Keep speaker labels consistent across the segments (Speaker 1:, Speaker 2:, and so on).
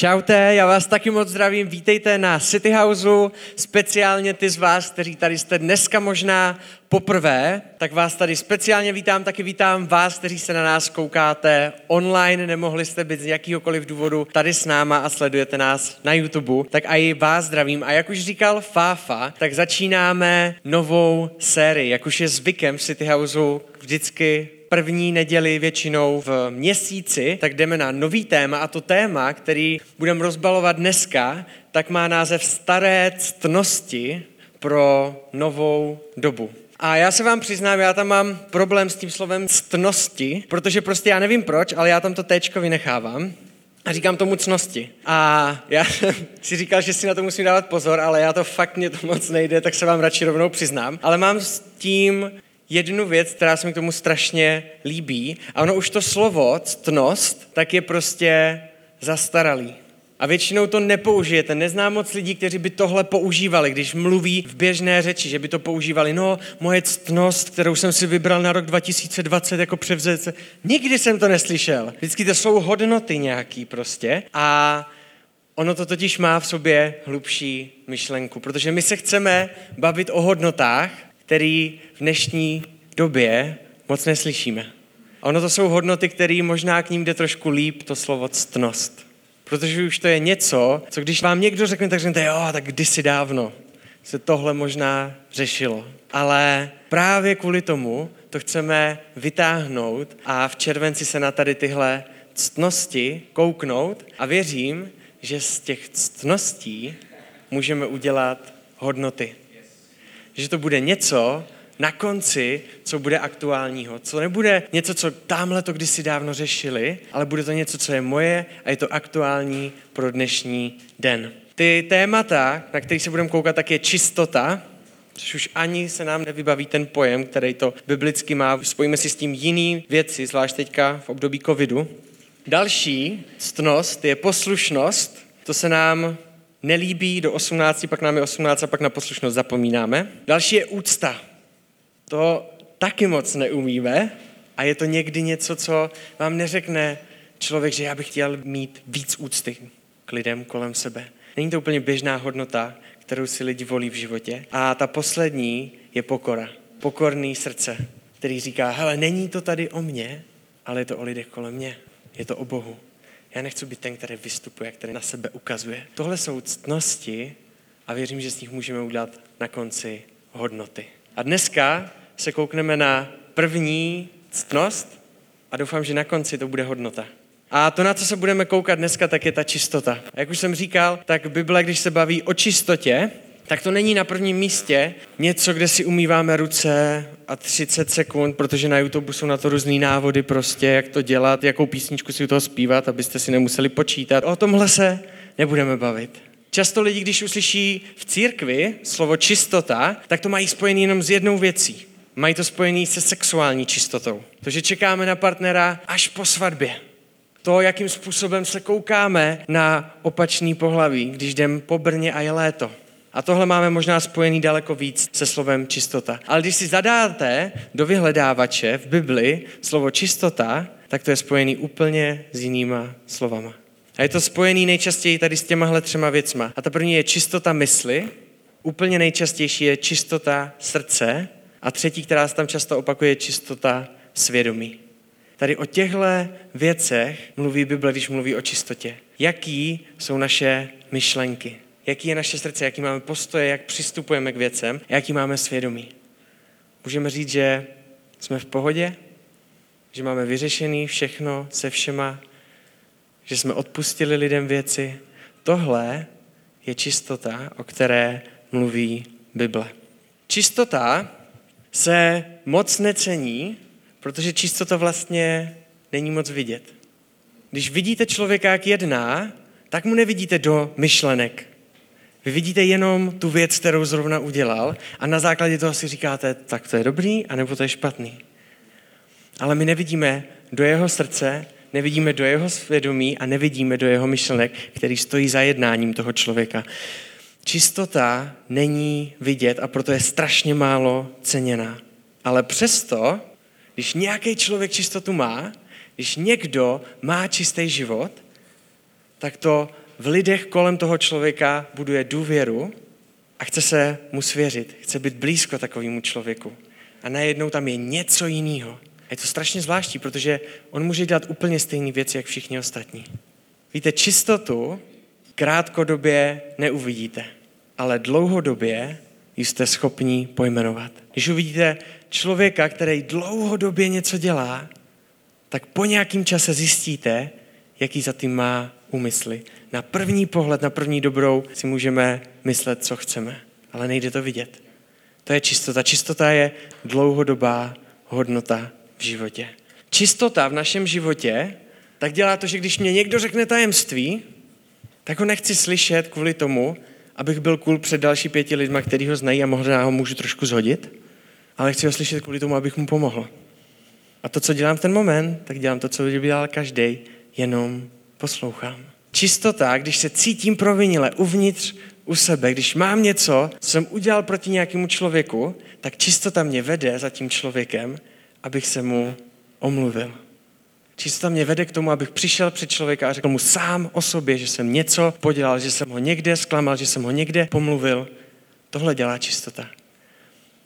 Speaker 1: Čaute, já vás taky moc zdravím, vítejte na City Houseu, speciálně ty z vás, kteří tady jste dneska možná poprvé, tak vás tady speciálně vítám, taky vítám vás, kteří se na nás koukáte online, nemohli jste být z jakýhokoliv důvodu tady s náma a sledujete nás na YouTube, tak a i vás zdravím. A jak už říkal Fáfa, tak začínáme novou sérii, jak už je zvykem v City Houseu vždycky první neděli většinou v měsíci, tak jdeme na nový téma a to téma, který budeme rozbalovat dneska, tak má název Staré ctnosti pro novou dobu. A já se vám přiznám, já tam mám problém s tím slovem ctnosti, protože prostě já nevím proč, ale já tam to téčko vynechávám. A říkám tomu cnosti. A já si říkal, že si na to musím dávat pozor, ale já to fakt mě to moc nejde, tak se vám radši rovnou přiznám. Ale mám s tím jednu věc, která se mi k tomu strašně líbí. A ono už to slovo ctnost, tak je prostě zastaralý. A většinou to nepoužijete. Neznám moc lidí, kteří by tohle používali, když mluví v běžné řeči, že by to používali. No, moje ctnost, kterou jsem si vybral na rok 2020 jako převzece. Nikdy jsem to neslyšel. Vždycky to jsou hodnoty nějaký prostě. A ono to totiž má v sobě hlubší myšlenku, protože my se chceme bavit o hodnotách, který v dnešní době moc neslyšíme. A ono to jsou hodnoty, které možná k ním jde trošku líp, to slovo ctnost. Protože už to je něco, co když vám někdo řekne, tak řeknete, jo, tak kdysi dávno se tohle možná řešilo. Ale právě kvůli tomu to chceme vytáhnout a v červenci se na tady tyhle ctnosti kouknout a věřím, že z těch ctností můžeme udělat hodnoty. Že to bude něco, na konci, co bude aktuálního. Co nebude něco, co tamhle to kdysi dávno řešili, ale bude to něco, co je moje a je to aktuální pro dnešní den. Ty témata, na který se budeme koukat, tak je čistota, což už ani se nám nevybaví ten pojem, který to biblicky má. Spojíme si s tím jiný věci, zvlášť teďka v období covidu. Další ctnost je poslušnost. To se nám nelíbí do 18, pak nám je 18 a pak na poslušnost zapomínáme. Další je úcta. To taky moc neumíme a je to někdy něco, co vám neřekne člověk, že já bych chtěl mít víc úcty k lidem kolem sebe. Není to úplně běžná hodnota, kterou si lidi volí v životě. A ta poslední je pokora. Pokorný srdce, který říká, hele, není to tady o mně, ale je to o lidech kolem mě. Je to o Bohu. Já nechci být ten, který vystupuje, který na sebe ukazuje. Tohle jsou ctnosti a věřím, že z nich můžeme udělat na konci hodnoty. A dneska se koukneme na první ctnost a doufám, že na konci to bude hodnota. A to, na co se budeme koukat dneska, tak je ta čistota. A jak už jsem říkal, tak Bible, když se baví o čistotě, tak to není na prvním místě něco, kde si umýváme ruce a 30 sekund, protože na YouTube jsou na to různý návody prostě, jak to dělat, jakou písničku si u toho zpívat, abyste si nemuseli počítat. O tomhle se nebudeme bavit. Často lidi, když uslyší v církvi slovo čistota, tak to mají spojený jenom s jednou věcí. Mají to spojený se sexuální čistotou. To, že čekáme na partnera až po svatbě. To, jakým způsobem se koukáme na opačný pohlaví, když jdem po Brně a je léto. A tohle máme možná spojený daleko víc se slovem čistota. Ale když si zadáte do vyhledávače v Bibli slovo čistota, tak to je spojený úplně s jinýma slovama. A je to spojený nejčastěji tady s těmahle třema věcma. A ta první je čistota mysli, úplně nejčastější je čistota srdce a třetí, která se tam často opakuje, je čistota svědomí. Tady o těchto věcech mluví Bible, když mluví o čistotě. Jaký jsou naše myšlenky? Jaký je naše srdce? Jaký máme postoje? Jak přistupujeme k věcem? Jaký máme svědomí? Můžeme říct, že jsme v pohodě? Že máme vyřešený všechno se všema? Že jsme odpustili lidem věci? Tohle je čistota, o které mluví Bible. Čistota se moc necení, protože čistota vlastně není moc vidět. Když vidíte člověka, jak jedná, tak mu nevidíte do myšlenek. Vy vidíte jenom tu věc, kterou zrovna udělal a na základě toho si říkáte, tak to je dobrý, anebo to je špatný. Ale my nevidíme do jeho srdce, nevidíme do jeho svědomí a nevidíme do jeho myšlenek, který stojí za jednáním toho člověka. Čistota není vidět a proto je strašně málo ceněná. Ale přesto, když nějaký člověk čistotu má, když někdo má čistý život, tak to v lidech kolem toho člověka buduje důvěru a chce se mu svěřit, chce být blízko takovému člověku. A najednou tam je něco jiného. A je to strašně zvláštní, protože on může dělat úplně stejné věci, jak všichni ostatní. Víte, čistotu krátkodobě neuvidíte, ale dlouhodobě jste schopni pojmenovat. Když uvidíte člověka, který dlouhodobě něco dělá, tak po nějakém čase zjistíte, jaký za tím má úmysly. Na první pohled, na první dobrou si můžeme myslet, co chceme, ale nejde to vidět. To je čistota. Čistota je dlouhodobá hodnota v životě. Čistota v našem životě tak dělá to, že když mě někdo řekne tajemství, tak ho nechci slyšet kvůli tomu, abych byl cool před další pěti lidma, který ho znají a možná ho můžu trošku zhodit, ale chci ho slyšet kvůli tomu, abych mu pomohl. A to, co dělám v ten moment, tak dělám to, co by dělal každý, jenom poslouchám. Čistota, když se cítím provinile uvnitř u sebe, když mám něco, co jsem udělal proti nějakému člověku, tak čistota mě vede za tím člověkem, abych se mu omluvil. Čistota mě vede k tomu, abych přišel před člověka a řekl mu sám o sobě, že jsem něco podělal, že jsem ho někde zklamal, že jsem ho někde pomluvil. Tohle dělá čistota.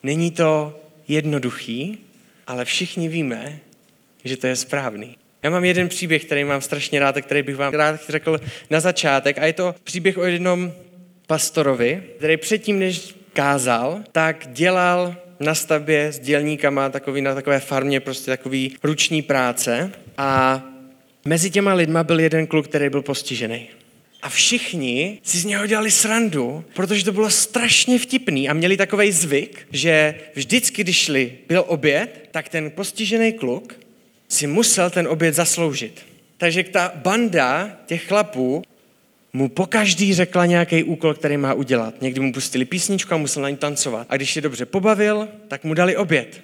Speaker 1: Není to jednoduchý, ale všichni víme, že to je správný. Já mám jeden příběh, který mám strašně rád a který bych vám rád řekl na začátek. A je to příběh o jednom pastorovi, který předtím, než kázal, tak dělal na stavbě s dělníkama, takový, na takové farmě, prostě takový ruční práce. A mezi těma lidma byl jeden kluk, který byl postižený. A všichni si z něho dělali srandu, protože to bylo strašně vtipný a měli takový zvyk, že vždycky, když šli, byl oběd, tak ten postižený kluk si musel ten oběd zasloužit. Takže ta banda těch chlapů mu po každý řekla nějaký úkol, který má udělat. Někdy mu pustili písničku a musel na ní tancovat. A když je dobře pobavil, tak mu dali oběd.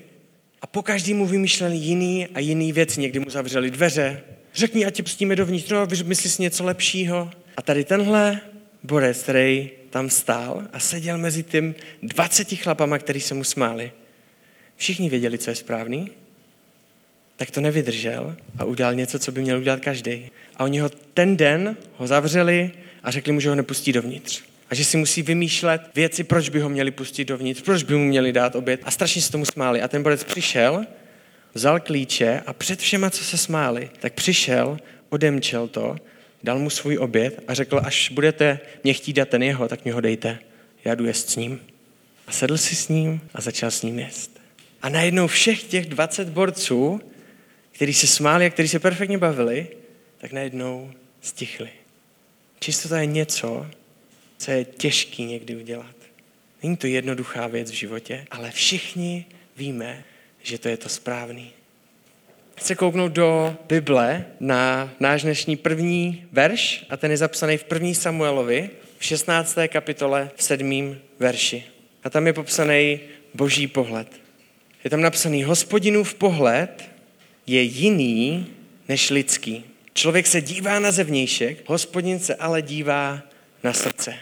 Speaker 1: A po každý mu vymýšleli jiný a jiný věc. Někdy mu zavřeli dveře. Řekni, ať tě pustíme dovnitř, no, myslí si něco lepšího. A tady tenhle borec, který tam stál a seděl mezi tím 20 chlapama, který se mu smáli. Všichni věděli, co je správný, tak to nevydržel a udělal něco, co by měl udělat každý. A oni ho ten den ho zavřeli a řekli mu, že ho nepustí dovnitř. A že si musí vymýšlet věci, proč by ho měli pustit dovnitř, proč by mu měli dát oběd. A strašně se tomu smáli. A ten borec přišel, vzal klíče a před všema, co se smáli, tak přišel, odemčel to, dal mu svůj oběd a řekl, až budete mě chtít dát ten jeho, tak mě ho dejte. Já jdu jest s ním. A sedl si s ním a začal s ním jest. A najednou všech těch 20 borců kteří se smáli a kteří se perfektně bavili, tak najednou stichli. Čistota je něco, co je těžký někdy udělat. Není to jednoduchá věc v životě, ale všichni víme, že to je to správný. Chci kouknout do Bible na náš dnešní první verš a ten je zapsaný v první Samuelovi v 16. kapitole v 7. verši. A tam je popsaný boží pohled. Je tam napsaný hospodinův pohled je jiný než lidský. Člověk se dívá na zevnějšek, hospodin se ale dívá na srdce.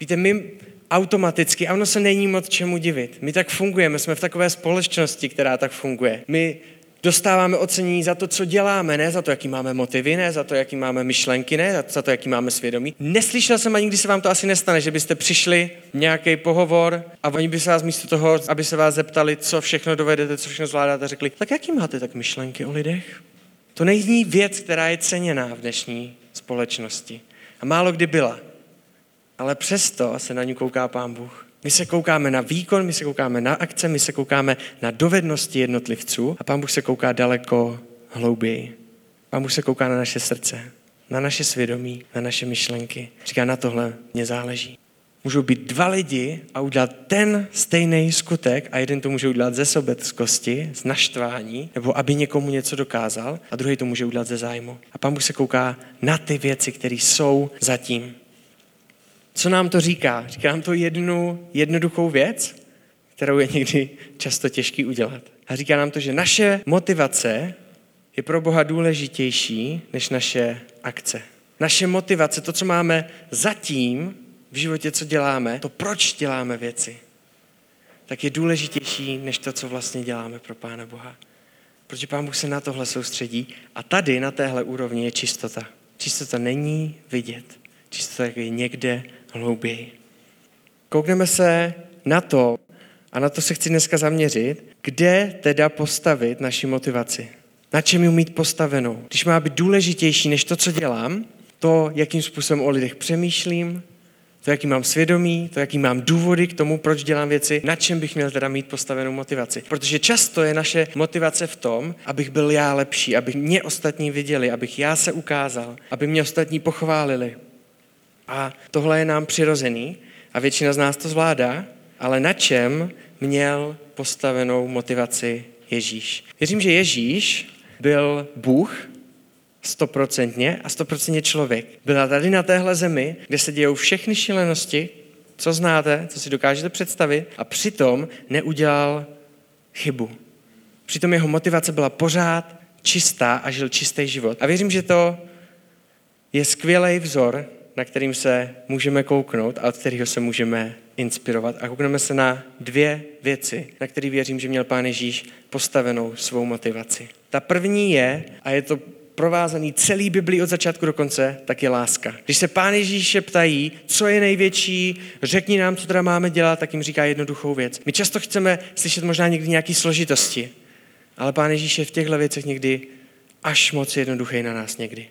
Speaker 1: Víte, my automaticky, a ono se není moc čemu divit. My tak fungujeme, jsme v takové společnosti, která tak funguje. My dostáváme ocenění za to, co děláme, ne za to, jaký máme motivy, ne za to, jaký máme myšlenky, ne za to, jaký máme svědomí. Neslyšel jsem ani, když se vám to asi nestane, že byste přišli nějaký pohovor a oni by se vás místo toho, aby se vás zeptali, co všechno dovedete, co všechno zvládáte, řekli, tak jaký máte tak myšlenky o lidech? To není věc, která je ceněná v dnešní společnosti. A málo kdy byla. Ale přesto se na ní kouká pán Bůh. My se koukáme na výkon, my se koukáme na akce, my se koukáme na dovednosti jednotlivců a Pán Bůh se kouká daleko hlouběji. Pán Bůh se kouká na naše srdce, na naše svědomí, na naše myšlenky. Říká, na tohle mě záleží. Můžou být dva lidi a udělat ten stejný skutek a jeden to může udělat ze sobeckosti, z naštvání, nebo aby někomu něco dokázal a druhý to může udělat ze zájmu. A Pán Bůh se kouká na ty věci, které jsou zatím. Co nám to říká? Říká nám to jednu jednoduchou věc, kterou je někdy často těžký udělat. A říká nám to, že naše motivace je pro Boha důležitější než naše akce. Naše motivace, to, co máme zatím v životě, co děláme, to, proč děláme věci, tak je důležitější než to, co vlastně děláme pro Pána Boha. Protože Pán Bůh se na tohle soustředí a tady, na téhle úrovni, je čistota. Čistota není vidět. tak je někde hlouběji. Koukneme se na to, a na to se chci dneska zaměřit, kde teda postavit naši motivaci. Na čem ji mít postavenou. Když má být důležitější než to, co dělám, to, jakým způsobem o lidech přemýšlím, to, jaký mám svědomí, to, jaký mám důvody k tomu, proč dělám věci, na čem bych měl teda mít postavenou motivaci. Protože často je naše motivace v tom, abych byl já lepší, abych mě ostatní viděli, abych já se ukázal, aby mě ostatní pochválili. A tohle je nám přirozený a většina z nás to zvládá, ale na čem měl postavenou motivaci Ježíš? Věřím, že Ježíš byl Bůh, stoprocentně a stoprocentně člověk. Byla tady na téhle zemi, kde se dějou všechny šílenosti, co znáte, co si dokážete představit, a přitom neudělal chybu. Přitom jeho motivace byla pořád čistá a žil čistý život. A věřím, že to je skvělý vzor, na kterým se můžeme kouknout a od kterého se můžeme inspirovat. A koukneme se na dvě věci, na které věřím, že měl Pán Ježíš postavenou svou motivaci. Ta první je, a je to provázaný celý Biblii od začátku do konce, tak je láska. Když se pán Ježíše ptají, co je největší, řekni nám, co teda máme dělat, tak jim říká jednoduchou věc. My často chceme slyšet možná někdy nějaké složitosti, ale pán Ježíš je v těchto věcech někdy až moc jednoduchý na nás někdy.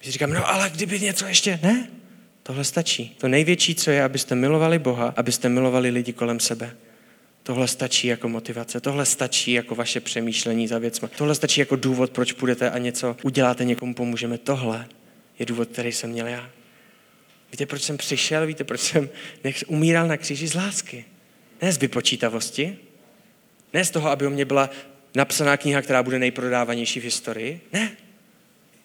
Speaker 1: My si říkáme, no ale kdyby něco ještě, ne, tohle stačí. To největší, co je, abyste milovali Boha, abyste milovali lidi kolem sebe. Tohle stačí jako motivace, tohle stačí jako vaše přemýšlení za věcmi, tohle stačí jako důvod, proč půjdete a něco uděláte, někomu pomůžeme. Tohle je důvod, který jsem měl já. Víte, proč jsem přišel? Víte, proč jsem umíral na kříži z lásky? Ne z vypočítavosti, ne z toho, aby o mě byla napsaná kniha, která bude nejprodávanější v historii. Ne.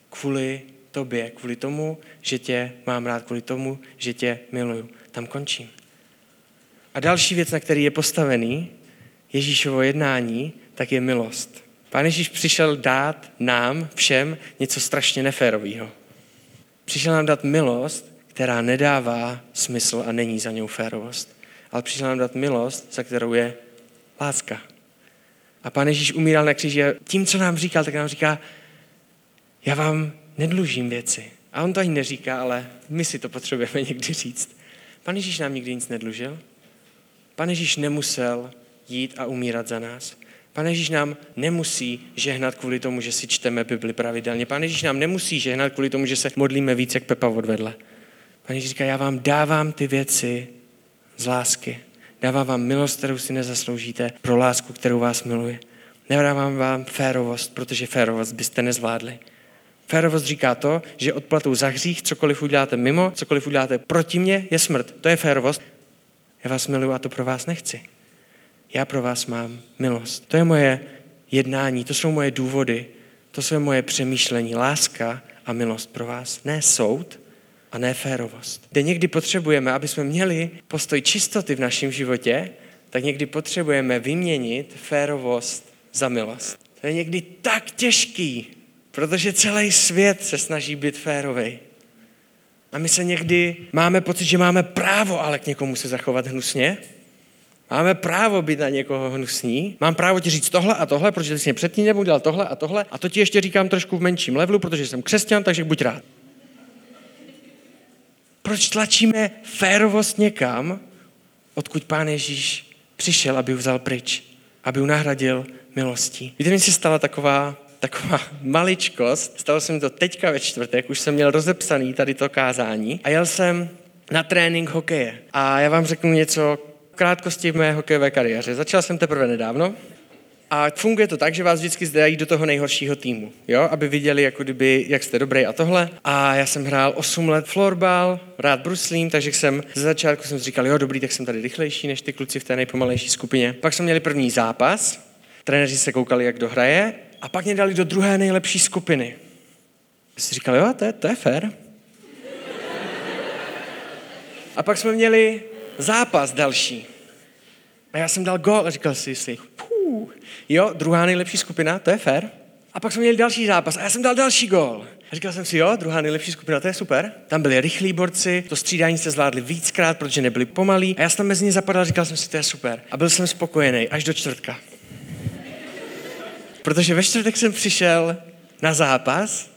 Speaker 1: Kvůli tobě, kvůli tomu, že tě mám rád, kvůli tomu, že tě miluju. Tam končím. A další věc, na který je postavený Ježíšovo jednání, tak je milost. Pán Ježíš přišel dát nám všem něco strašně neférového. Přišel nám dát milost, která nedává smysl a není za něj férovost. Ale přišel nám dát milost, za kterou je láska. A pán Ježíš umíral na kříži a tím, co nám říkal, tak nám říká, já vám nedlužím věci. A on to ani neříká, ale my si to potřebujeme někdy říct. Pan Ježíš nám nikdy nic nedlužil. Pane Ježíš nemusel jít a umírat za nás. Pane Ježíš nám nemusí žehnat kvůli tomu, že si čteme Bibli pravidelně. Pane Ježíš nám nemusí žehnat kvůli tomu, že se modlíme víc jak Pepa odvedle. Pane Ježíš říká, já vám dávám ty věci z lásky. Dávám vám milost, kterou si nezasloužíte, pro lásku, kterou vás miluje. Nedávám vám férovost, protože férovost byste nezvládli. Férovost říká to, že odplatou za hřích, cokoliv uděláte mimo, cokoliv uděláte proti mně, je smrt. To je férovost. Já vás miluji a to pro vás nechci. Já pro vás mám milost. To je moje jednání, to jsou moje důvody, to jsou moje přemýšlení, láska a milost pro vás. Ne soud a ne férovost. Kde někdy potřebujeme, aby jsme měli postoj čistoty v našem životě, tak někdy potřebujeme vyměnit férovost za milost. To je někdy tak těžký, protože celý svět se snaží být férový. A my se někdy máme pocit, že máme právo ale k někomu se zachovat hnusně. Máme právo být na někoho hnusní. Mám právo ti říct tohle a tohle, protože jsi mě předtím nebo dělal tohle a tohle. A to ti ještě říkám trošku v menším levelu, protože jsem křesťan, takže buď rád. Proč tlačíme férovost někam, odkud Pán Ježíš přišel, aby ji vzal pryč, aby ji nahradil milostí. Víte, mi se stala taková taková maličkost. Stalo se mi to teďka ve čtvrtek, už jsem měl rozepsaný tady to kázání a jel jsem na trénink hokeje. A já vám řeknu něco krátkosti v mé hokejové kariéře. Začal jsem teprve nedávno a funguje to tak, že vás vždycky zdají do toho nejhoršího týmu, jo? aby viděli, jako kdyby, jak jste dobrý a tohle. A já jsem hrál 8 let florbal, rád bruslím, takže jsem ze začátku jsem říkal, jo, dobrý, tak jsem tady rychlejší než ty kluci v té nejpomalejší skupině. Pak jsme měli první zápas, trenéři se koukali, jak dohraje a pak mě dali do druhé nejlepší skupiny. Já si říkal, jo, to je, to je fér. A pak jsme měli zápas další. A já jsem dal gol a říkal si si, pů, jo, druhá nejlepší skupina, to je fér. A pak jsme měli další zápas a já jsem dal další gol. A říkal jsem si, jo, druhá nejlepší skupina, to je super. Tam byli rychlí borci, to střídání se zvládli víckrát, protože nebyli pomalí. A já jsem tam mezi ně zapadal říkal jsem si, to je super. A byl jsem spokojený až do čtvrtka. Protože ve čtvrtek jsem přišel na zápas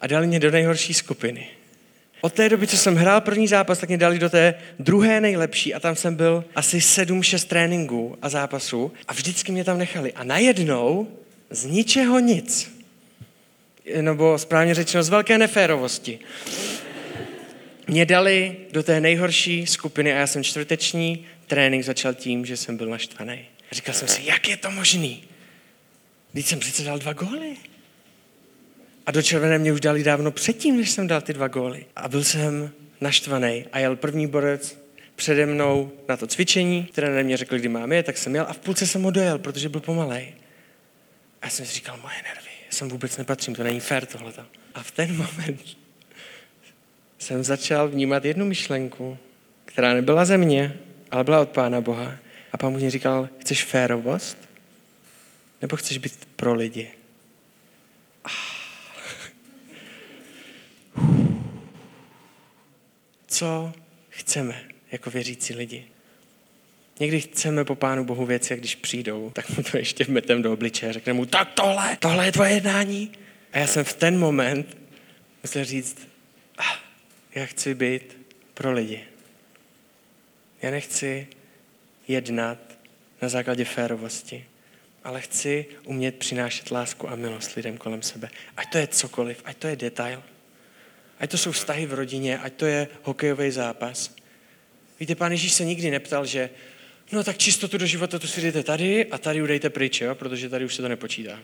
Speaker 1: a dali mě do nejhorší skupiny. Od té doby, co jsem hrál první zápas, tak mě dali do té druhé nejlepší a tam jsem byl asi 7-6 tréninků a zápasů a vždycky mě tam nechali. A najednou z ničeho nic, nebo správně řečeno z velké neférovosti, mě dali do té nejhorší skupiny a já jsem čtvrteční trénink začal tím, že jsem byl naštvaný. Říkal jsem si, jak je to možný? Když jsem přece dal dva góly. A do červené mě už dali dávno předtím, než jsem dal ty dva góly. A byl jsem naštvaný a jel první borec přede mnou na to cvičení, které na mě řekl, kdy mám je, tak jsem jel a v půlce jsem ho dojel, protože byl pomalej. A já jsem si říkal, moje nervy, já jsem vůbec nepatřím, to není fér tohleto. A v ten moment jsem začal vnímat jednu myšlenku, která nebyla ze mě, ale byla od Pána Boha. A pán mě říkal, chceš férovost? Nebo chceš být pro lidi? Co chceme jako věřící lidi? Někdy chceme po Pánu Bohu věci, a když přijdou, tak mu to ještě vmetem do obličeje. Řekne mu, tak tohle, tohle je tvoje jednání. A já jsem v ten moment musel říct, ah, já chci být pro lidi. Já nechci jednat na základě férovosti, ale chci umět přinášet lásku a milost lidem kolem sebe. Ať to je cokoliv, ať to je detail, ať to jsou vztahy v rodině, ať to je hokejový zápas. Víte, pán Ježíš se nikdy neptal, že no tak čistotu do života tu si jdete tady a tady udejte pryč, jo? protože tady už se to nepočítá.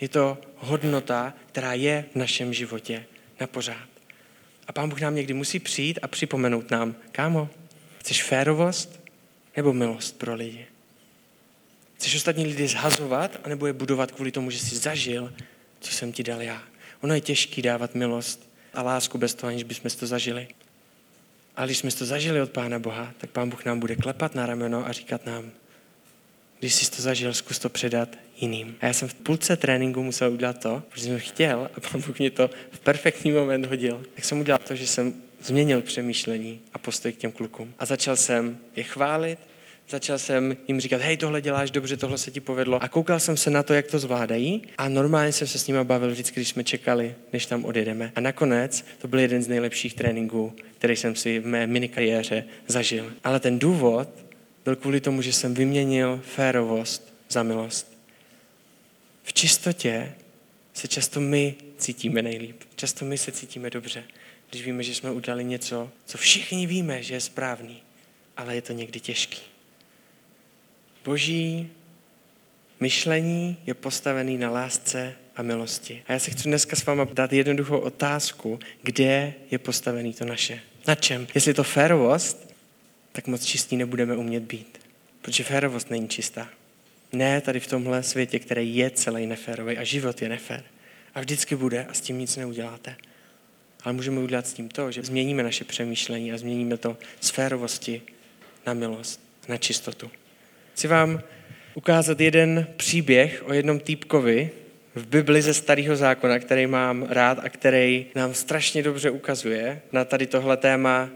Speaker 1: Je to hodnota, která je v našem životě na pořád. A pán Bůh nám někdy musí přijít a připomenout nám, kámo, chceš férovost nebo milost pro lidi? Chceš ostatní lidi zhazovat, anebo je budovat kvůli tomu, že jsi zažil, co jsem ti dal já? Ono je těžké dávat milost a lásku bez toho, aniž bychom to zažili. A když jsme to zažili od Pána Boha, tak Pán Bůh nám bude klepat na rameno a říkat nám, když jsi to zažil, zkus to předat jiným. A já jsem v půlce tréninku musel udělat to, protože jsem chtěl a Pán Bůh mě to v perfektní moment hodil. Tak jsem udělal to, že jsem změnil přemýšlení a postoj k těm klukům. A začal jsem je chválit, začal jsem jim říkat, hej, tohle děláš dobře, tohle se ti povedlo. A koukal jsem se na to, jak to zvládají a normálně jsem se s nimi bavil vždycky, když jsme čekali, než tam odjedeme. A nakonec to byl jeden z nejlepších tréninků, který jsem si v mé minikariéře zažil. Ale ten důvod byl kvůli tomu, že jsem vyměnil férovost za milost. V čistotě se často my cítíme nejlíp. Často my se cítíme dobře, když víme, že jsme udělali něco, co všichni víme, že je správný, ale je to někdy těžký. Boží myšlení je postavený na lásce a milosti. A já si chci dneska s váma dát jednoduchou otázku, kde je postavený to naše. Na čem? Jestli to férovost, tak moc čistí nebudeme umět být. Protože férovost není čistá. Ne tady v tomhle světě, který je celý neférový a život je nefér. A vždycky bude a s tím nic neuděláte. Ale můžeme udělat s tím to, že změníme naše přemýšlení a změníme to z férovosti na milost, na čistotu. Chci vám ukázat jeden příběh o jednom týpkovi v Bibli ze Starého zákona, který mám rád a který nám strašně dobře ukazuje na tady tohle téma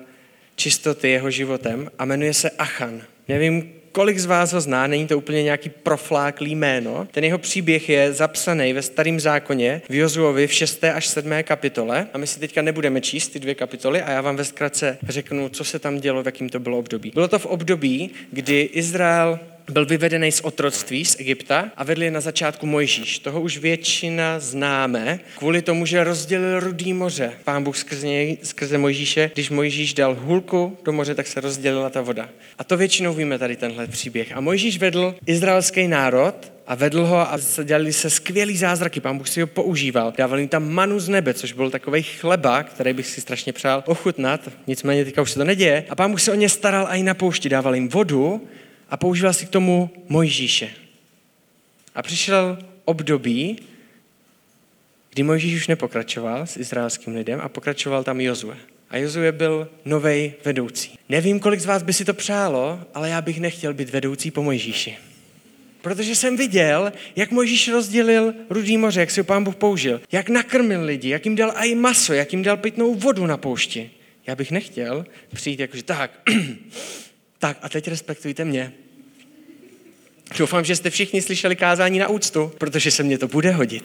Speaker 1: čistoty jeho životem a jmenuje se Achan. Nevím, kolik z vás ho zná, není to úplně nějaký profláklý jméno. Ten jeho příběh je zapsaný ve starém zákoně v Jozuovi v 6. až 7. kapitole a my si teďka nebudeme číst ty dvě kapitoly a já vám ve zkratce řeknu, co se tam dělo, v jakým to bylo období. Bylo to v období, kdy Izrael byl vyvedený z otroctví z Egypta a vedli je na začátku Mojžíš. Toho už většina známe, kvůli tomu, že rozdělil rudý moře. Pán Bůh skrze, něj, skrze Mojžíše, když Mojžíš dal hůlku do moře, tak se rozdělila ta voda. A to většinou víme tady tenhle příběh. A Mojžíš vedl izraelský národ a vedl ho a dělali se skvělý zázraky. Pán Bůh si ho používal. Dával jim tam manu z nebe, což byl takový chleba, který bych si strašně přál ochutnat. Nicméně teďka už se to neděje. A pán Bůh se o ně staral a i na poušti. Dával jim vodu a používal si k tomu Mojžíše. A přišel období, kdy Mojžíš už nepokračoval s izraelským lidem a pokračoval tam Jozue. A Jozue byl novej vedoucí. Nevím, kolik z vás by si to přálo, ale já bych nechtěl být vedoucí po Mojžíši. Protože jsem viděl, jak Mojžíš rozdělil rudý moře, jak si ho pán Bůh použil, jak nakrmil lidi, jak jim dal i maso, jak jim dal pitnou vodu na poušti. Já bych nechtěl přijít jakože tak, tak a teď respektujte mě. Doufám, že jste všichni slyšeli kázání na úctu, protože se mě to bude hodit.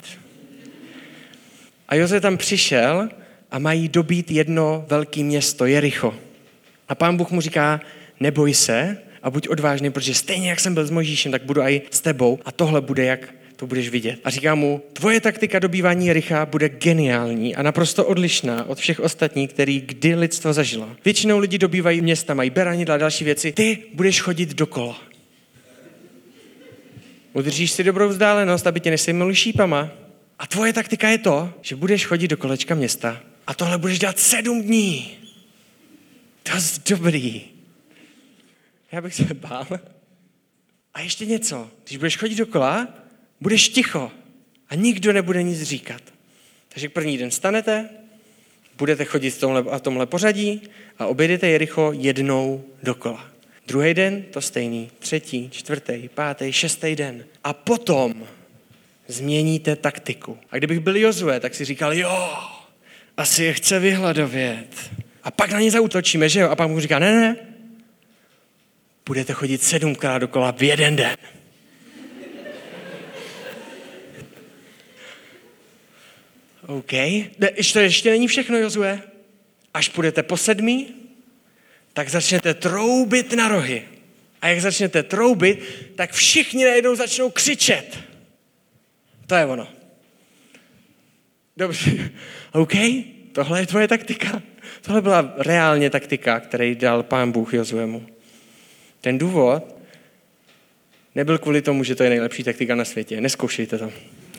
Speaker 1: A Jozef tam přišel a mají dobít jedno velké město, Jericho. A pán Bůh mu říká, neboj se a buď odvážný, protože stejně jak jsem byl s Mojžíšem, tak budu i s tebou a tohle bude, jak to budeš vidět. A říká mu, tvoje taktika dobývání Jericha bude geniální a naprosto odlišná od všech ostatních, který kdy lidstvo zažilo. Většinou lidi dobývají města, mají beranidla a další věci. Ty budeš chodit dokola. Udržíš si dobrou vzdálenost, aby tě nesejmuli šípama. A tvoje taktika je to, že budeš chodit do kolečka města a tohle budeš dělat sedm dní. To je dobrý. Já bych se bál. A ještě něco. Když budeš chodit dokola, budeš ticho a nikdo nebude nic říkat. Takže první den stanete, budete chodit v tomhle, a tomhle pořadí a objedete Jericho jednou dokola. Druhý den to stejný, třetí, čtvrtý, pátý, šestý den. A potom změníte taktiku. A kdybych byl Jozue, tak si říkal, jo, asi je chce vyhladovět. A pak na ně zautočíme, že jo? A pak mu říká, ne, ne, budete chodit sedmkrát dokola v jeden den. OK. Ne, to ještě není všechno, Jozue. Až půjdete po sedmý, tak začnete troubit na rohy. A jak začnete troubit, tak všichni najednou začnou křičet. To je ono. Dobře, OK, tohle je tvoje taktika. Tohle byla reálně taktika, který dal pán Bůh Jozuemu. Ten důvod nebyl kvůli tomu, že to je nejlepší taktika na světě. Neskoušejte to.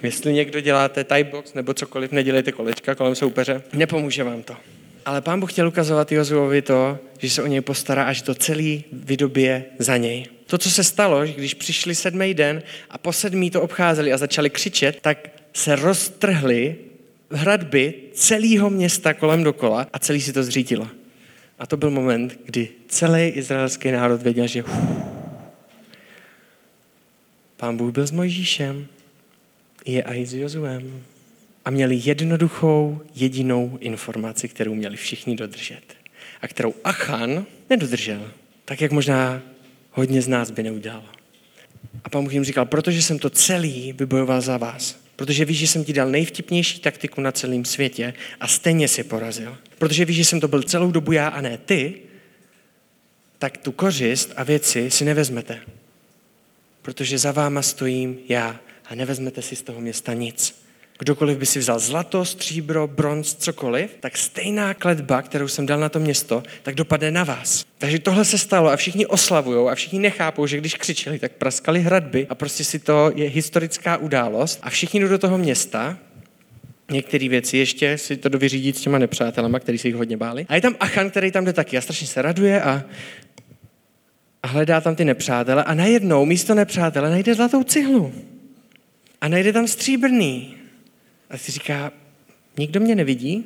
Speaker 1: Jestli někdo děláte box nebo cokoliv, nedělejte kolečka kolem soupeře, nepomůže vám to. Ale pán Bůh chtěl ukazovat Jozuovi to, že se o něj postará, až to celý vydobije za něj. To, co se stalo, že když přišli sedmý den a po sedmý to obcházeli a začali křičet, tak se roztrhly hradby celého města kolem dokola a celý si to zřítilo. A to byl moment, kdy celý izraelský národ věděl, že uf, pán Bůh byl s Mojžíšem, je i s Jozuem. A měli jednoduchou, jedinou informaci, kterou měli všichni dodržet. A kterou Achan nedodržel. Tak, jak možná hodně z nás by neudělal. A pán Bůh jim říkal, protože jsem to celý vybojoval za vás. Protože víš, že jsem ti dal nejvtipnější taktiku na celém světě a stejně si porazil. Protože víš, že jsem to byl celou dobu já a ne ty, tak tu kořist a věci si nevezmete. Protože za váma stojím já a nevezmete si z toho města nic. Kdokoliv by si vzal zlato, stříbro, bronz, cokoliv, tak stejná kletba, kterou jsem dal na to město, tak dopadne na vás. Takže tohle se stalo a všichni oslavují a všichni nechápou, že když křičeli, tak praskali hradby a prostě si to je historická událost a všichni jdou do toho města některé věci ještě si to dovyřídit s těma nepřátelama, který se jich hodně báli. A je tam Achan, který tam jde taky a strašně se raduje a, a hledá tam ty nepřátele a najednou místo nepřátele najde zlatou cihlu. A najde tam stříbrný. A si říká, nikdo mě nevidí,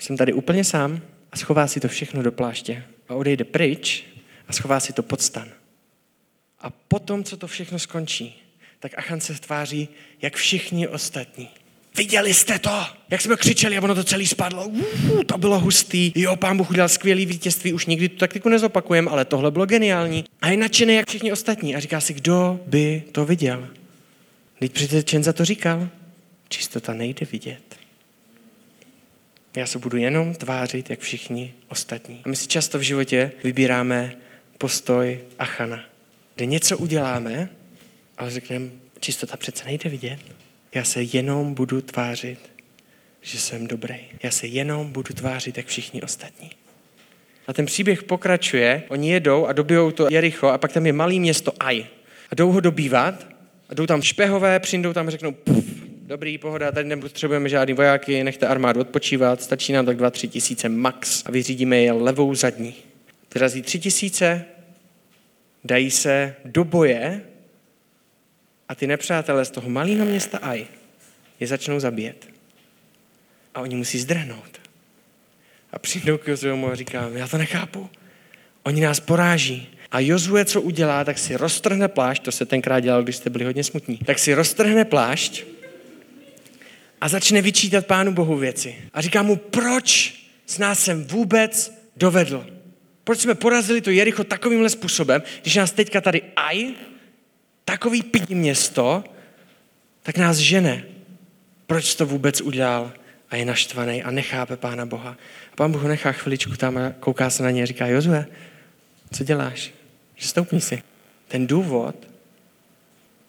Speaker 1: jsem tady úplně sám a schová si to všechno do pláště a odejde pryč a schová si to pod stan. A potom, co to všechno skončí, tak Achan se tváří jak všichni ostatní. Viděli jste to? Jak jsme křičeli a ono to celý spadlo. Uu, to bylo hustý. Jo, pán Bůh udělal skvělý vítězství, už nikdy tu taktiku nezopakujem, ale tohle bylo geniální. A je nadšený jak všichni ostatní. A říká si, kdo by to viděl? Teď přece Čenza to říkal. Čistota nejde vidět. Já se budu jenom tvářit, jak všichni ostatní. A my si často v životě vybíráme postoj Achana, kde něco uděláme, ale řekneme, čistota přece nejde vidět. Já se jenom budu tvářit, že jsem dobrý. Já se jenom budu tvářit, jak všichni ostatní. A ten příběh pokračuje, oni jedou a dobijou to Jericho a pak tam je malý město Aj. A jdou ho dobývat a jdou tam špehové, přijdou tam a řeknou, puf, dobrý, pohoda, tady nepotřebujeme žádný vojáky, nechte armádu odpočívat, stačí nám tak dva, tři tisíce max a vyřídíme je levou zadní. Vyrazí tři tisíce, dají se do boje a ty nepřátelé z toho malého města Aj je začnou zabíjet. A oni musí zdrhnout. A přijdou k Jozuemu a říká, já to nechápu. Oni nás poráží. A Jozue, co udělá, tak si roztrhne plášť, to se tenkrát dělalo, když jste byli hodně smutní, tak si roztrhne plášť a začne vyčítat Pánu Bohu věci. A říká mu, proč s nás sem vůbec dovedl? Proč jsme porazili to Jericho takovýmhle způsobem, když nás teďka tady aj, takový pidi město, tak nás žene. Proč to vůbec udělal? a je naštvaný a nechápe Pána Boha. A Pán Bůh nechá chviličku tam a kouká se na ně a říká, Jozue, co děláš? Stoupni si. Ten důvod,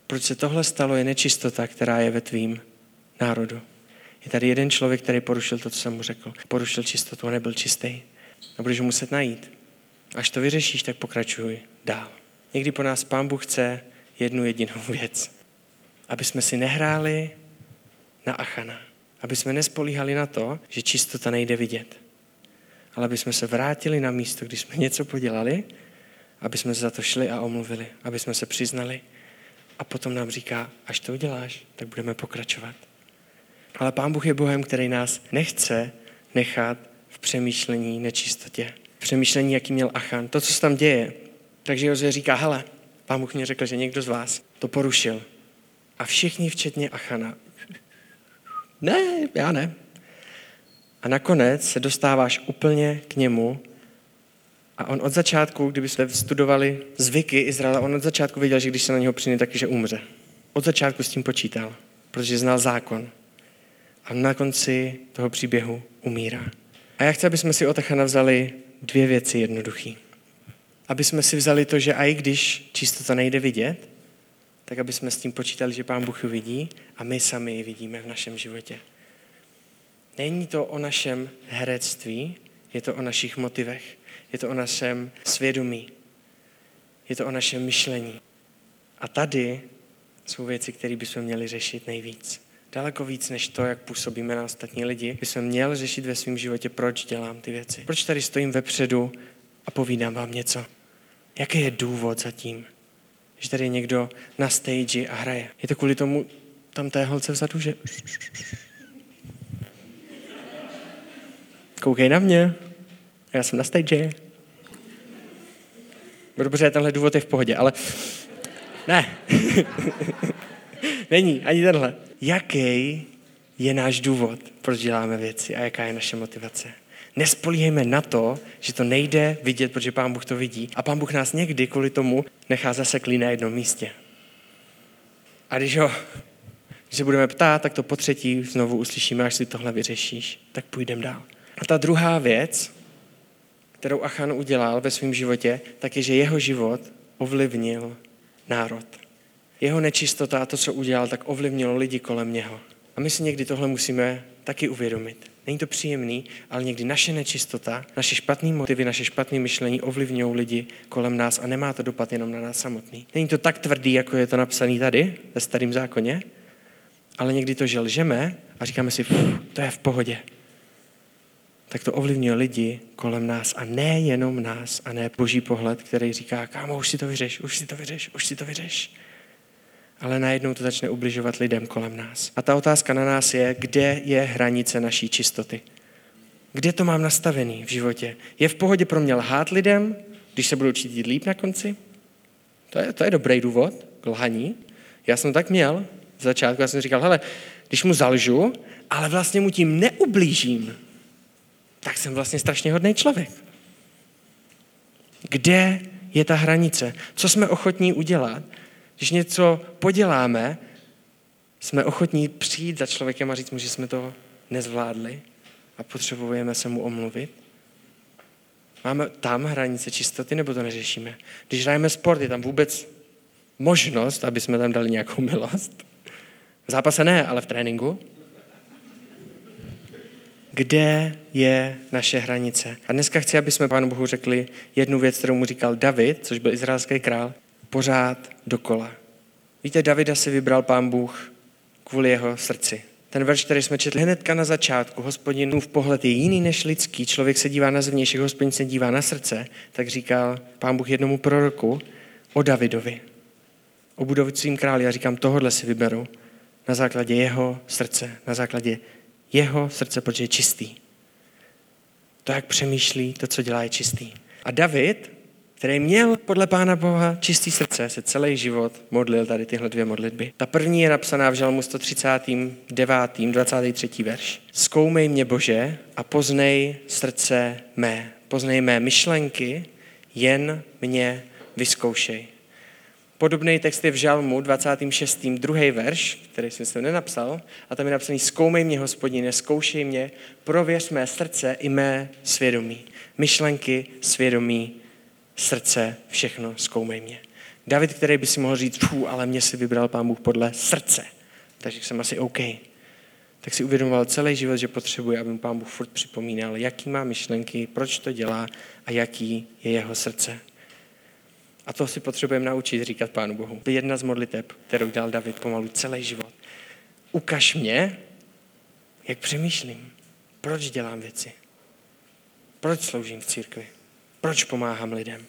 Speaker 1: proč se tohle stalo, je nečistota, která je ve tvým národu. Je tady jeden člověk, který porušil to, co jsem mu řekl. Porušil čistotu a nebyl čistý. A budeš muset najít. Až to vyřešíš, tak pokračuj dál. Někdy po nás Pán Bůh chce jednu jedinou věc. Aby jsme si nehráli na Achana. Aby jsme nespolíhali na to, že čistota nejde vidět. Ale aby jsme se vrátili na místo, když jsme něco podělali, aby jsme se za to šli a omluvili, aby jsme se přiznali. A potom nám říká, až to uděláš, tak budeme pokračovat. Ale Pán Bůh je Bohem, který nás nechce nechat v přemýšlení nečistotě. V přemýšlení, jaký měl Achan. To, co se tam děje. Takže Jozue říká, hele, Pán Bůh mě řekl, že někdo z vás to porušil. A všichni, včetně Achana, ne, já ne. A nakonec se dostáváš úplně k němu a on od začátku, kdybyste studovali zvyky Izraela, on od začátku věděl, že když se na něho přijde, taky, že umře. Od začátku s tím počítal, protože znal zákon. A na konci toho příběhu umírá. A já chci, aby jsme si od Achana vzali dvě věci jednoduché. Aby jsme si vzali to, že i když čistota nejde vidět, tak aby jsme s tím počítali, že Pán Bůh ji vidí a my sami ji vidíme v našem životě. Není to o našem herectví, je to o našich motivech, je to o našem svědomí, je to o našem myšlení. A tady jsou věci, které bychom měli řešit nejvíc. Daleko víc než to, jak působíme na ostatní lidi, bychom měli řešit ve svém životě, proč dělám ty věci. Proč tady stojím vepředu a povídám vám něco. Jaký je důvod za tím? že tady je někdo na stage a hraje. Je to kvůli tomu tam té holce vzadu, že... Koukej na mě. Já jsem na stage. Dobře, tenhle důvod je v pohodě, ale ne. Není, ani tenhle. Jaký je náš důvod, proč děláme věci a jaká je naše motivace? Nespolíhejme na to, že to nejde vidět, protože Pán Bůh to vidí. A Pán Bůh nás někdy kvůli tomu nechá zaseklý na jednom místě. A když, ho, když se budeme ptát, tak to po třetí znovu uslyšíme, až si tohle vyřešíš. Tak půjdeme dál. A ta druhá věc, kterou Achan udělal ve svém životě, tak je, že jeho život ovlivnil národ. Jeho nečistota a to, co udělal, tak ovlivnilo lidi kolem něho. A my si někdy tohle musíme taky uvědomit. Není to příjemný, ale někdy naše nečistota, naše špatné motivy, naše špatné myšlení ovlivňují lidi kolem nás a nemá to dopad jenom na nás samotný. Není to tak tvrdý, jako je to napsané tady, ve starém zákoně, ale někdy to, že lžeme a říkáme si, to je v pohodě, tak to ovlivňuje lidi kolem nás a ne jenom nás a ne boží pohled, který říká, kámo, už si to vyřeš, už si to vyřeš, už si to vyřeš ale najednou to začne ubližovat lidem kolem nás. A ta otázka na nás je, kde je hranice naší čistoty? Kde to mám nastavený v životě? Je v pohodě pro mě lhát lidem, když se budu cítit líp na konci? To je, to je dobrý důvod k lhaní. Já jsem tak měl v začátku, já jsem říkal, hele, když mu zalžu, ale vlastně mu tím neublížím, tak jsem vlastně strašně hodný člověk. Kde je ta hranice? Co jsme ochotní udělat, když něco poděláme, jsme ochotní přijít za člověkem a říct mu, že jsme to nezvládli a potřebujeme se mu omluvit? Máme tam hranice čistoty, nebo to neřešíme? Když hrajeme sport, je tam vůbec možnost, aby jsme tam dali nějakou milost? V zápase ne, ale v tréninku? Kde je naše hranice? A dneska chci, aby jsme Pánu Bohu řekli jednu věc, kterou mu říkal David, což byl izraelský král pořád dokola. Víte, Davida si vybral pán Bůh kvůli jeho srdci. Ten verš, který jsme četli hnedka na začátku, hospodinův pohled je jiný než lidský, člověk se dívá na zvnější, hospodin se dívá na srdce, tak říkal pán Bůh jednomu proroku o Davidovi, o budoucím králi. Já říkám, tohle si vyberu na základě jeho srdce, na základě jeho srdce, protože je čistý. To, jak přemýšlí, to, co dělá, je čistý. A David který měl podle Pána Boha čistý srdce, se celý život modlil tady tyhle dvě modlitby. Ta první je napsaná v Žalmu 139. 23. verš. Zkoumej mě, Bože, a poznej srdce mé. Poznej mé myšlenky, jen mě vyzkoušej. Podobný text je v Žalmu 26. druhý verš, který jsem se nenapsal, a tam je napsaný Zkoumej mě, hospodine, zkoušej mě, prověř mé srdce i mé svědomí. Myšlenky, svědomí, srdce, všechno, zkoumej mě. David, který by si mohl říct, fů, ale mě si vybral pán Bůh podle srdce, takže jsem asi OK. Tak si uvědomoval celý život, že potřebuje, aby mu pán Bůh furt připomínal, jaký má myšlenky, proč to dělá a jaký je jeho srdce. A to si potřebujeme naučit říkat Pánu Bohu. To je jedna z modliteb, kterou dal David pomalu celý život. Ukaž mě, jak přemýšlím. Proč dělám věci? Proč sloužím v církvi? Proč pomáhám lidem?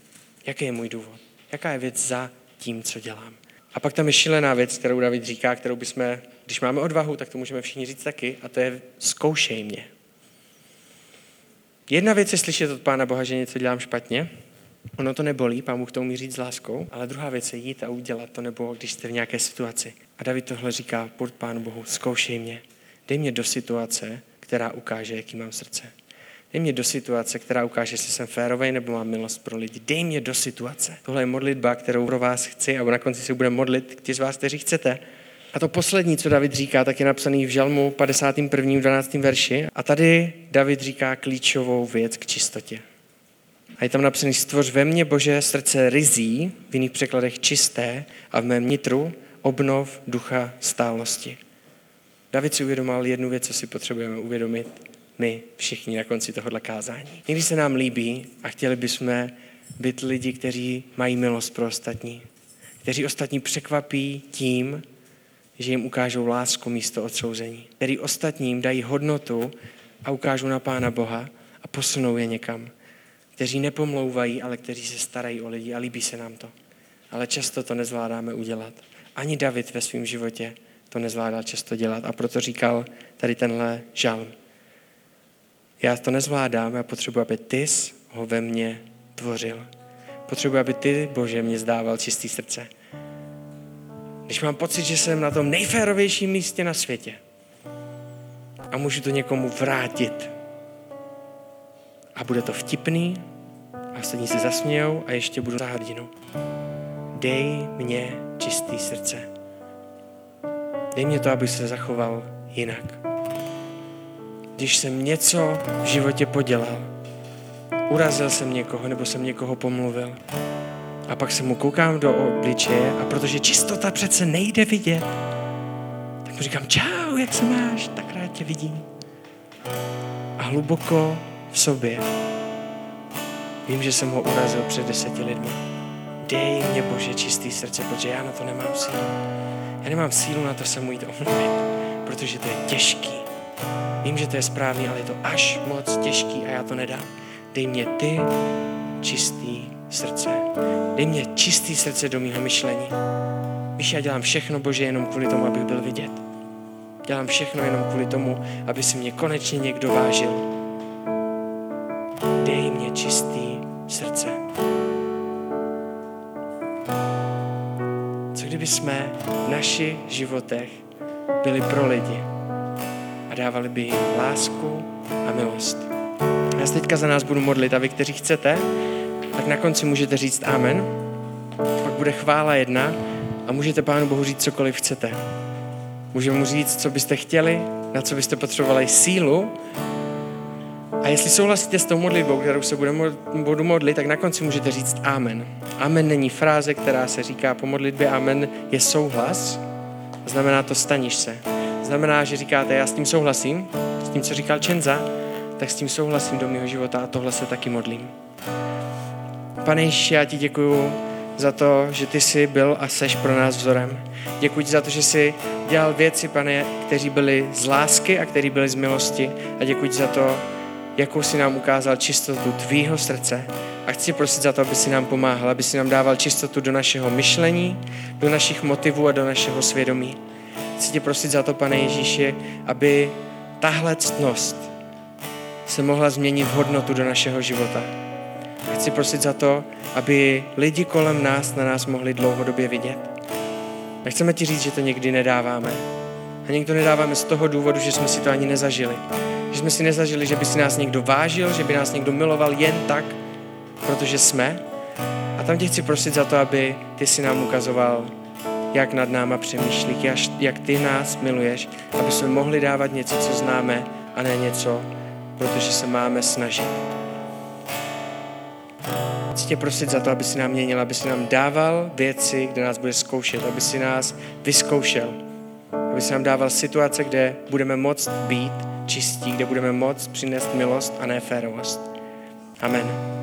Speaker 1: Jaký je můj důvod? Jaká je věc za tím, co dělám? A pak tam je šílená věc, kterou David říká, kterou bychom, když máme odvahu, tak to můžeme všichni říct taky, a to je zkoušej mě. Jedna věc je slyšet od Pána Boha, že něco dělám špatně, Ono to nebolí, pán Bůh to umí říct s láskou, ale druhá věc je jít a udělat to, nebo když jste v nějaké situaci. A David tohle říká, půjď pánu Bohu, zkoušej mě, dej mě do situace, která ukáže, jaký mám srdce. Dej mě do situace, která ukáže, jestli jsem férový nebo mám milost pro lidi. Dej mě do situace. Tohle je modlitba, kterou pro vás chci a na konci se budeme modlit, ti z vás, kteří chcete. A to poslední, co David říká, tak je napsaný v Žalmu 51. 12. verši. A tady David říká klíčovou věc k čistotě. A je tam napsaný, stvoř ve mně, Bože, srdce rizí, v jiných překladech čisté, a v mém nitru obnov ducha stálosti. David si uvědomil jednu věc, co si potřebujeme uvědomit my všichni na konci tohohle kázání. Někdy se nám líbí a chtěli bychom být lidi, kteří mají milost pro ostatní. Kteří ostatní překvapí tím, že jim ukážou lásku místo odsouzení. Který ostatním dají hodnotu a ukážou na Pána Boha a posunou je někam kteří nepomlouvají, ale kteří se starají o lidi a líbí se nám to. Ale často to nezvládáme udělat. Ani David ve svém životě to nezvládal často dělat a proto říkal tady tenhle žalm. Já to nezvládám, já potřebuji, aby ty ho ve mně tvořil. Potřebuji, aby ty, Bože, mě zdával čistý srdce. Když mám pocit, že jsem na tom nejférovějším místě na světě a můžu to někomu vrátit a bude to vtipný, a ostatní se zasmějou a ještě budu za hrdinu. Dej mě čistý srdce. Dej mě to, abych se zachoval jinak. Když jsem něco v životě podělal, urazil jsem někoho nebo jsem někoho pomluvil, a pak se mu koukám do obličeje a protože čistota přece nejde vidět, tak mu říkám, čau, jak se máš, tak rád tě vidím. A hluboko v sobě Vím, že jsem ho urazil před deseti lidmi. Dej mě, Bože, čistý srdce, protože já na to nemám sílu. Já nemám sílu na to se mu jít omluvit, protože to je těžký. Vím, že to je správný, ale je to až moc těžký a já to nedám. Dej mě ty čistý srdce. Dej mě čistý srdce do mého myšlení. Víš, já dělám všechno, Bože, jenom kvůli tomu, abych byl vidět. Dělám všechno jenom kvůli tomu, aby si mě konečně někdo vážil. Jsme v našich životech byli pro lidi a dávali by jim lásku a milost. Já se teďka za nás budu modlit a vy, kteří chcete, tak na konci můžete říct amen. Pak bude chvála jedna a můžete Pánu Bohu říct cokoliv chcete. Můžeme mu říct, co byste chtěli, na co byste potřebovali sílu a jestli souhlasíte s tou modlitbou, kterou se budu modlit, tak na konci můžete říct Amen. Amen není fráze, která se říká po modlitbě. Amen je souhlas. Znamená to staniš se. Znamená, že říkáte, já s tím souhlasím, s tím, co říkal Čenza, tak s tím souhlasím do mého života a tohle se taky modlím. Pane Ježíši, já ti děkuju za to, že ty jsi byl a seš pro nás vzorem. Děkuji ti za to, že jsi dělal věci, pane, kteří byli z lásky a kteří byli z milosti. A děkuji ti za to, jakou si nám ukázal čistotu tvýho srdce. A chci prosit za to, aby si nám pomáhal, aby si nám dával čistotu do našeho myšlení, do našich motivů a do našeho svědomí. Chci tě prosit za to, pane Ježíši, aby tahle ctnost se mohla změnit v hodnotu do našeho života. Chci prosit za to, aby lidi kolem nás na nás mohli dlouhodobě vidět. A chceme ti říct, že to někdy nedáváme. A někdo nedáváme z toho důvodu, že jsme si to ani nezažili že jsme si nezažili, že by si nás někdo vážil, že by nás někdo miloval jen tak, protože jsme. A tam tě chci prosit za to, aby ty si nám ukazoval, jak nad náma přemýšlí, jak, jak ty nás miluješ, aby jsme mohli dávat něco, co známe, a ne něco, protože se máme snažit. Chci tě prosit za to, aby si nám měnil, aby si nám dával věci, kde nás bude zkoušet, aby si nás vyzkoušel, aby si nám dával situace, kde budeme moct být čistí, kde budeme moct přinést milost a ne férovost. Amen.